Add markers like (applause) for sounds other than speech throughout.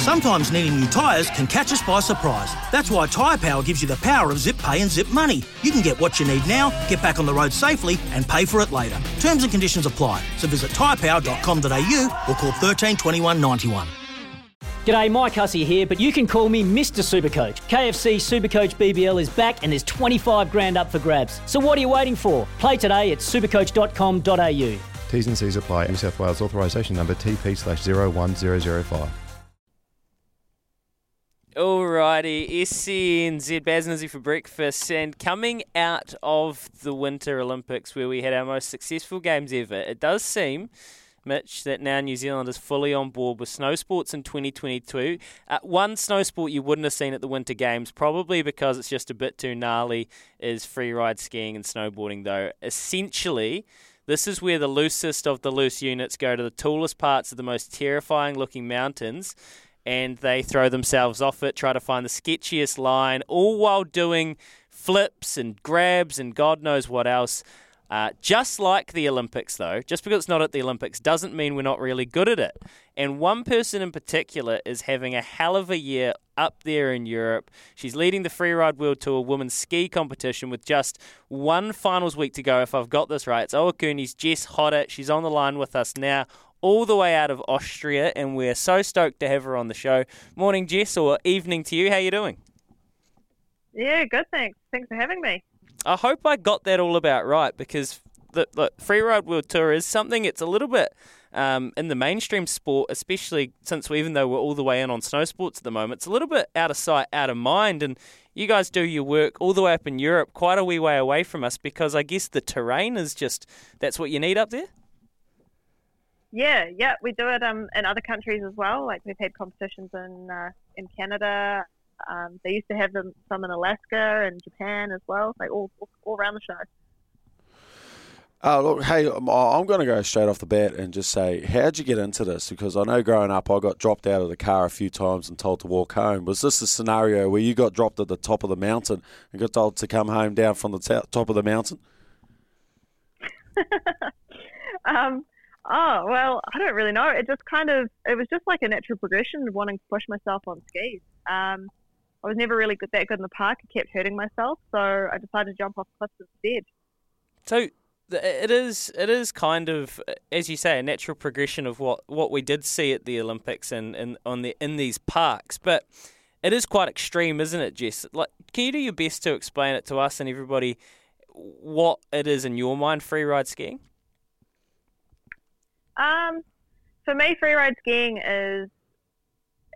Sometimes needing new tyres can catch us by surprise. That's why Tyre Power gives you the power of zip pay and zip money. You can get what you need now, get back on the road safely, and pay for it later. Terms and conditions apply. So visit tyrepower.com.au or call 13 21 91. G'day, Mike Hussey here, but you can call me Mr. Supercoach. KFC Supercoach BBL is back and there's 25 grand up for grabs. So what are you waiting for? Play today at supercoach.com.au. T's and C's apply. New South Wales authorisation number TP slash 01005. Alrighty, SCNZ Baz and Izzy for breakfast, and coming out of the Winter Olympics where we had our most successful games ever, it does seem, Mitch, that now New Zealand is fully on board with snow sports in 2022. Uh, one snow sport you wouldn't have seen at the Winter Games, probably because it's just a bit too gnarly, is free ride skiing and snowboarding, though. Essentially, this is where the loosest of the loose units go to the tallest parts of the most terrifying looking mountains and they throw themselves off it, try to find the sketchiest line, all while doing flips and grabs and God knows what else. Uh, just like the Olympics, though, just because it's not at the Olympics doesn't mean we're not really good at it. And one person in particular is having a hell of a year up there in Europe. She's leading the Freeride World Tour women's ski competition with just one finals week to go, if I've got this right. It's Ohakune's Jess Hotter. She's on the line with us now all the way out of Austria, and we're so stoked to have her on the show. Morning, Jess, or evening to you. How you doing? Yeah, good. Thanks. Thanks for having me. I hope I got that all about right because the, the Freeride World Tour is something. It's a little bit um, in the mainstream sport, especially since we, even though we're all the way in on snow sports at the moment, it's a little bit out of sight, out of mind. And you guys do your work all the way up in Europe, quite a wee way away from us, because I guess the terrain is just that's what you need up there. Yeah, yeah, we do it um, in other countries as well. Like we've had competitions in uh, in Canada. Um, they used to have them some in Alaska and Japan as well. Like all all around the show. Oh, look, hey, I'm, I'm going to go straight off the bat and just say, how'd you get into this? Because I know growing up, I got dropped out of the car a few times and told to walk home. Was this a scenario where you got dropped at the top of the mountain and got told to come home down from the top of the mountain? (laughs) um, oh well, I don't really know. It just kind of it was just like a natural progression of wanting to push myself on skis. Um, I was never really good, that good in the park. I kept hurting myself, so I decided to jump off cliffs instead. So it is it is kind of as you say a natural progression of what, what we did see at the Olympics and, and on the in these parks, but it is quite extreme, isn't it, Jess? Like, can you do your best to explain it to us and everybody what it is in your mind free ride skiing? Um, for me, freeride skiing is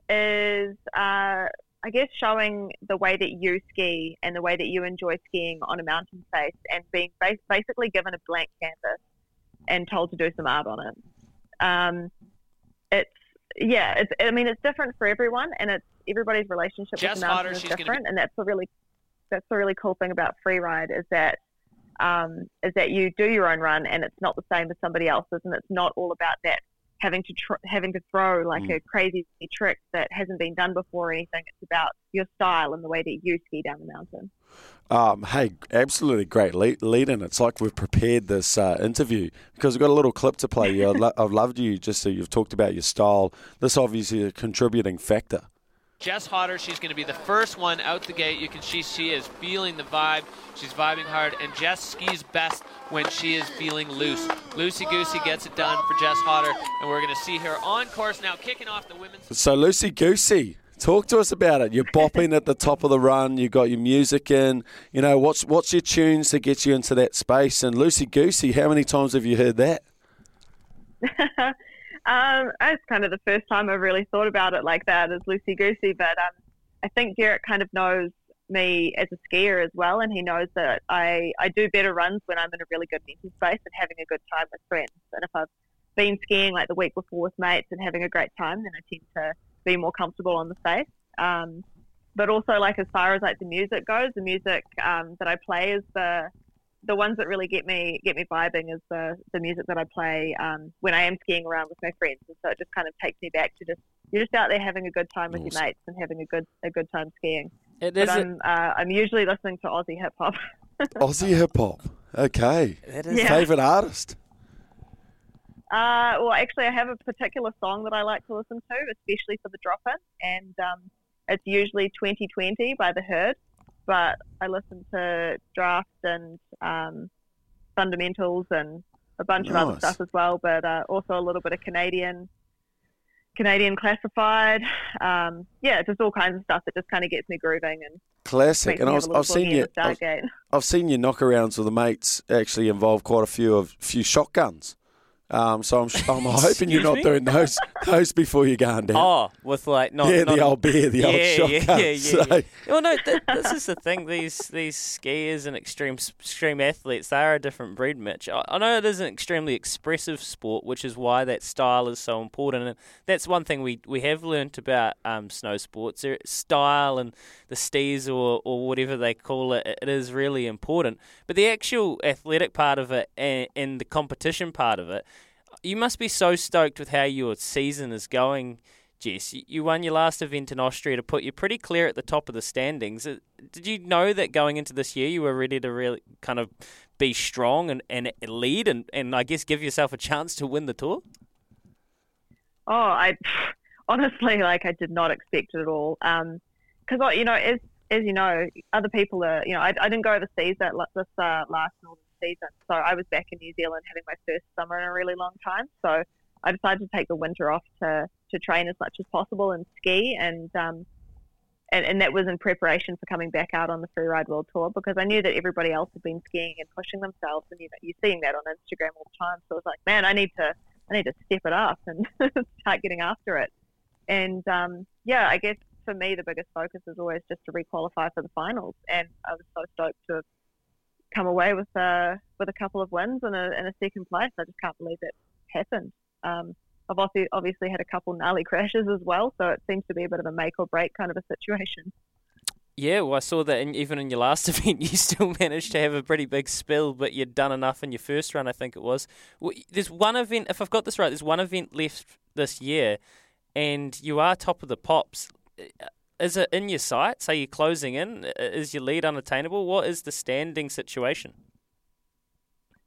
is uh, I guess showing the way that you ski and the way that you enjoy skiing on a mountain face and being basically given a blank canvas and told to do some art on it. Um, it's yeah, it's I mean it's different for everyone and it's everybody's relationship Jess with the mountain is different be- and that's a really that's the really cool thing about freeride is that um, is that you do your own run and it's not the same as somebody else's and it's not all about that having to tr- having to throw like Mm. a crazy trick that hasn't been done before or anything. It's about your style and the way that you ski down the mountain. Um, hey, absolutely great lead, lead in. It's like we've prepared this uh, interview because we've got a little clip to play you. I've, lo- (laughs) I've loved you just so you've talked about your style. This obviously a contributing factor. Jess Hotter, she's going to be the first one out the gate. You can see she is feeling the vibe. She's vibing hard, and Jess skis best when she is feeling loose. Lucy goosey gets it done for Jess Hotter, and we're going to see her on course now, kicking off the women's. So Lucy goosey. Talk to us about it. You're bopping at the top of the run. You've got your music in. You know what's what's your tunes to get you into that space? And Lucy Goosey, how many times have you heard that? (laughs) um, it's kind of the first time I've really thought about it like that as Loosey Goosey. But um, I think Garrett kind of knows me as a skier as well, and he knows that I, I do better runs when I'm in a really good mental space and having a good time with friends. And if I've been skiing like the week before with mates and having a great time, then I tend to be more comfortable on the face. Um, but also, like as far as like the music goes, the music um, that I play is the the ones that really get me get me vibing is the the music that I play um, when I am skiing around with my friends, and so it just kind of takes me back to just you're just out there having a good time with your mates and having a good a good time skiing. It But. I'm uh, I'm usually listening to Aussie hip hop. (laughs) Aussie hip hop. Okay. That is Yeah. Favorite artist? Uh, well, actually, I have a particular song that I like to listen to, especially for the drop in, and um, it's usually 2020 by The Herd. But I listen to Drapht and um, Thundamentals and a bunch of other stuff as well, but uh, also a little bit of Canadian. Canadian classified, um, yeah, just all kinds of stuff that just kind of gets me grooving and Classic. And I have was, a I've seen you. I've, I've seen your knockarounds with the mates actually involve quite a few of few shotguns. Um, so I'm, I'm (laughs) hoping you're not me? doing those those before you're going down. Oh, with like not yeah, not the old beer, the old yeah, shotgun. Yeah, yeah, So- yeah. Well, no, th- this is the thing. These these skiers and extreme extreme athletes, they are a different breed, Mitch. I, I know it is an extremely expressive sport, which is why that style is so important. And that's one thing we, we have learnt about um, snow sports. Style and the stees or, or whatever they call it, it is really important. But the actual athletic part of it and, and the competition part of it, you must be so stoked with how your season is going. Jess, you- won your last event in Austria to put you pretty clear at the top of the standings. Uh, Did you know that going into this year you were ready to really kind of be strong and, and lead and, and I guess give yourself a chance to win the tour? Oh, I (laughs) honestly like I did not expect it at all. Um, because you know, as as you know, other people are. You know, I, I didn't go overseas that this uh, last northern season, so I was back in New Zealand having my first summer in a really long time. So I decided to take the winter off to to train as much as possible and ski and um. And, and that was in preparation for coming back out on the Freeride World Tour because I knew that everybody else had been skiing and pushing themselves, and you know you're seeing that on Instagram all the time. So I was like, man, I need to I need to step it up and (laughs) start getting after it. And um, yeah, I guess for me the biggest focus is always just to requalify for the finals. And I was so stoked to have come away with uh, with a couple of wins and a, and a second place. I just can't believe it happened. Um, I've also obviously had a couple gnarly (laughs) crashes as well, so it seems to be a bit of a make or break kind of a situation. Yeah, well, I saw that in, even in your last (laughs) event, you still managed to have a pretty big spill, but you'd done enough in your first run, I think it was. Well, There's one event, if I've got this right, there's one event left this year, and you are top of the pops. Is it in your sights? Are you closing in? Is your lead unattainable? What is the standing situation?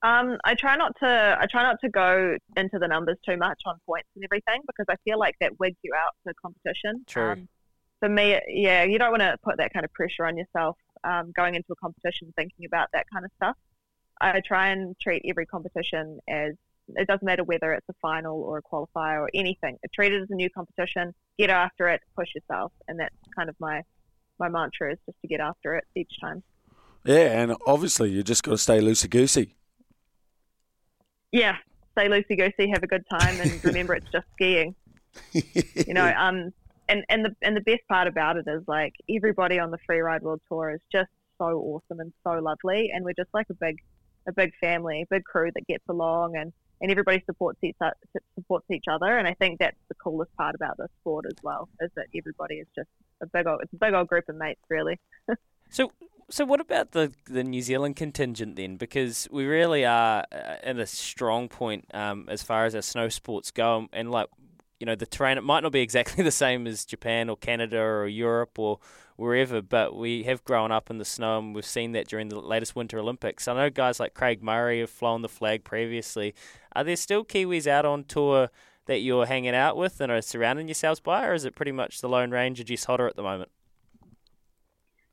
Um, I try not to. I try not to go into the numbers too much on points and everything because I feel like that wigs you out for competition. True. Um, for me, yeah, you don't want to put that kind of pressure on yourself um, going into a competition thinking about that kind of stuff. I try and treat every competition as it doesn't matter whether it's a final or a qualifier or anything. Treat it as a new competition. Get after it. Push yourself, and that's kind of my my mantra is just to get after it each time. Yeah, and obviously you just got to stay loosey goosey. yeah, stay loosey goosey, have a good time, and remember it's just skiing. You know, (laughs) um, and and the and the best part about it is like everybody on the free ride world tour is just so awesome and so lovely, and we're just like a big a big family, a big crew that gets along, and and everybody supports each supports each other, and I think that's the coolest part about this sport as well, is that everybody is just a big old it's a big old group of mates, really. (laughs) So, so what about the the New Zealand contingent then? Because we really are uh, at a strong point um, as far as our snow sports go, and like you know, the terrain it might not be exactly (laughs) the same as Japan or Canada or Europe or wherever, but we have grown up in the snow, and we've seen that during the latest Winter Olympics. I know guys like Craig Murray have flown the flag previously. Are there still Kiwis out on tour? That you're hanging out with and are surrounding yourselves by, or is it pretty much the Lone Ranger Jess Hotter at the moment?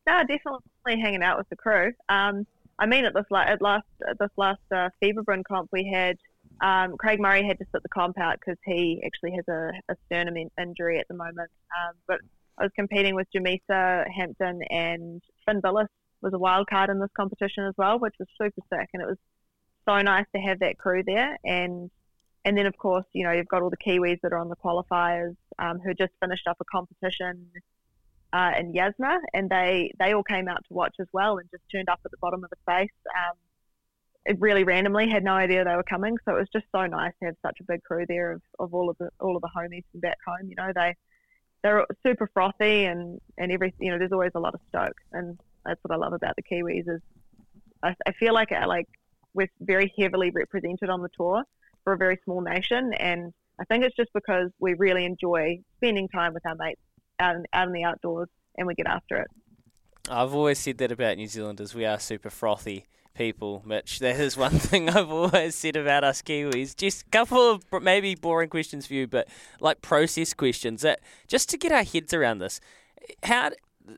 No, definitely hanging out with the crew. Um, I mean, at this la- at last at this last uh, Fieberbrunn comp we had, um, Craig Murray had to sit the comp out because he actually has a, a sternum in- injury at the moment. Um, but I was competing with Jamisa Hampton and Finn Bilous was a wild card in this competition as well, which was super sick. And it was so nice to have that crew there. And and then of course, you know, you've got all the Kiwis that are on the qualifiers um, who just finished up a competition uh, in Jasna, and they they all came out to watch as well and just turned up at the bottom of the face. Um, it really randomly had no idea they were coming, so it was just so nice to have such a big crew there of, of all of the all of the homies from back home. You know, they they're super frothy and and every you know there's always a lot of stoke, and that's what I love about the Kiwis is I, I feel like uh, like we're very heavily represented on the tour for a very small nation, and I think it's just because we really enjoy spending time with our mates out in, out in the outdoors and we get after it. I've always said that about New Zealanders. We are super frothy people, Mitch. (laughs) That is one thing I've always said about us Kiwis. Just a couple of maybe boring questions for you, but like process questions. That just to get our heads around this. How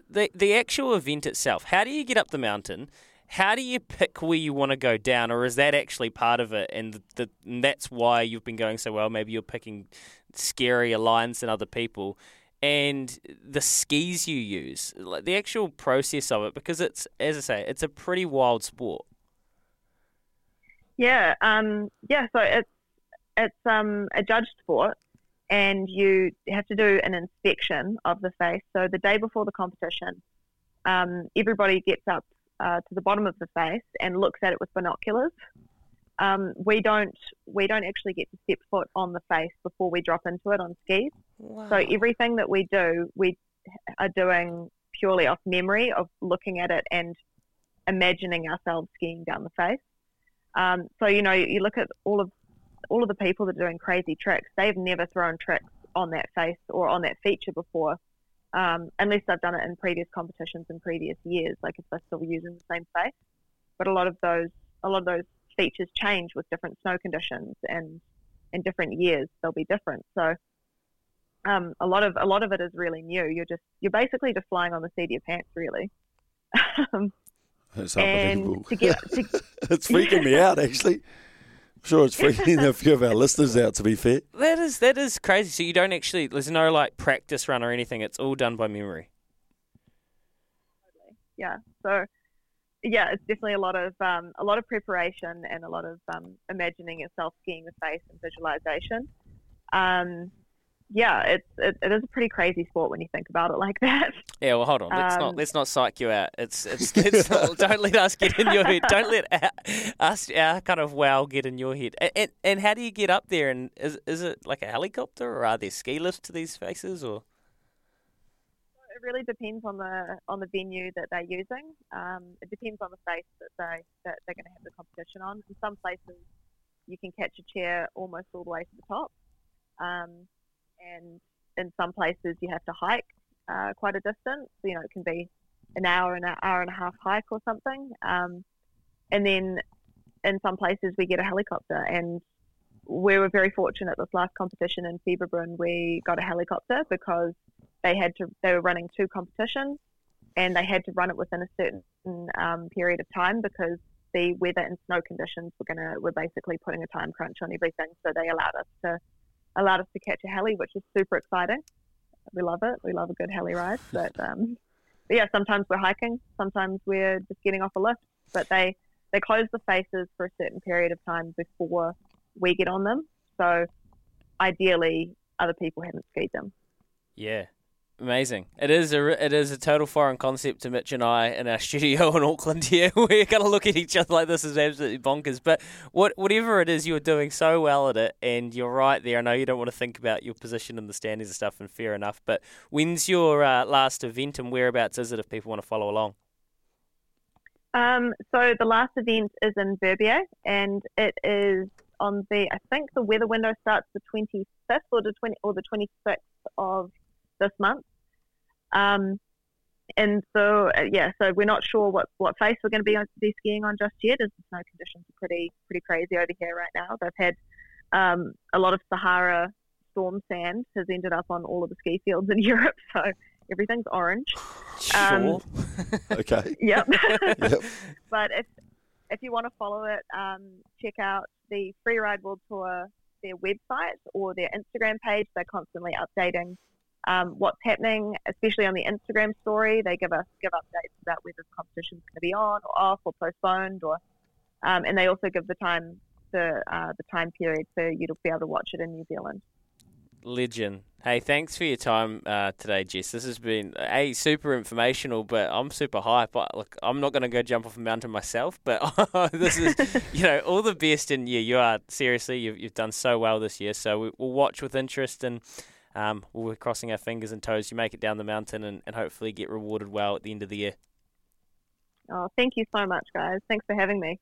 the the actual event itself? How do you get up the mountain? How do you pick where you want to go down, or is that actually part of it, and, the, and that's why you've been going so well? Maybe you're picking scarier lines than other people and the skis you use, like the actual process of it, because it's, as I say, it's a pretty wild sport. Yeah, um, yeah. So it's it's um, a judged sport, and you have to do an inspection of the face. So the day before the competition, um, everybody gets up uh, to the bottom of the face and looks at it with binoculars um, we don't we don't actually get to step foot on the face before we drop into it on skis. Wow. So everything that we do, we are doing purely off memory of looking at it and imagining ourselves skiing down the face. Um, so you know, you look at all of all of the people that are doing crazy tricks. They've never thrown tricks on that face or on that feature before, um, unless they've done it in previous competitions in previous years, like if they're still using the same face. But a lot of those, a lot of those features change with different snow conditions and in different years they'll be different. So um, a lot of a lot of it is really new. You're just you're basically just flying on the seat of your pants, really. (laughs) That's unbelievable. To get, to, (laughs) it's freaking me out, actually. I'm sure it's freaking (laughs) a few of our listeners out. To be fair, that is that is crazy. So you don't actually there's no like practice run or anything. It's all done by memory. Yeah. So yeah, it's definitely a lot of um, a lot of preparation and a lot of um, imagining yourself skiing the face and visualization. Um, yeah, it's it, it is a pretty crazy sport when you think about it like (laughs) that. Yeah, well, hold on. Let's not um, let's not psych you out. It's it's, it's (laughs) not, don't let us get in your head. Don't let our, us our kind of wow get in your head. And, and, and how do you get up there? And is is it like a helicopter or are there ski lifts to these faces or? it really depends on the on the venue that they're using. Um, it depends on the face that they that they're going to have the competition on. In some places, you can catch a chair almost all the way to the top, um, and in some places you have to hike uh, quite a distance. You know, it can be an hour and an hour and a half hike or something. Um, and then in some places we get a helicopter and we were very fortunate this last competition in Fieberbrunn we got a helicopter because they had to they were running two competitions and they had to run it within a certain um, period of time because the weather and snow conditions were gonna were basically putting a time crunch on everything. So they allowed us to allowed us to catch a heli, which is super exciting. We love it. We love a good heli ride. (laughs) But, um, but yeah, sometimes we're hiking, sometimes we're just getting off a lift. But they they close the faces for a certain period of time before we get on them. So ideally, other people haven't skied them. Yeah, Amazing. It is a it is a total foreign concept to Mitch and I in our (laughs) studio in Auckland here. (laughs) We're gonna look at each other like this is absolutely bonkers. But what whatever it is, you're doing so well at it, and you're right there. I know you don't want to think about your position in the standings and stuff, and fair enough. But when's your uh, last event, and whereabouts is it if people want to follow along? Um, so the last event is in Verbier, and it is on the I think the weather window starts the 25th or the 20 or the 26th of this month. Um, and so, uh, yeah, so we're not sure what, what face we're going to be, on, be skiing on just yet, as the snow conditions are pretty pretty crazy over here right now. They've had um, a lot of Sahara storm sand has ended up on all of the ski fields in (laughs) Europe, so everything's orange. Sure. Um, (laughs) okay. Yep. (laughs) yep. But if if you want to follow it, um, check out the Freeride World Tour their website or their Instagram page. They're constantly updating um, what's happening, especially on the Instagram story. They give us give updates about whether the competition's going to be on or off or postponed, or um, and they also give the time the uh, the time period for you to be able to watch it in New Zealand. Legend. Hey, thanks for your time uh, today, Jess. This has been a super informational, but I'm super hype. I, look, I'm not going to go jump off a mountain myself, but (laughs) this is, you know, all the best. And yeah, you are seriously, you've, you've done so well this year. So we, will watch with interest, and um, we're crossing our fingers and toes. You make it down the mountain, and, and hopefully get rewarded well at the end of the year. Oh, thank you so much, guys. Thanks for having me.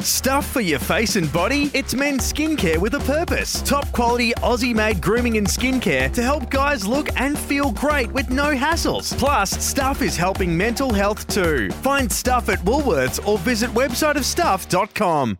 Stuff for your face and body? It's men's skincare with a purpose. Top quality Aussie made grooming and skincare to help guys look and feel great with no hassles. Plus, Stuff is helping mental health too. Find Stuff at Woolworths or visit websiteofstuff.com.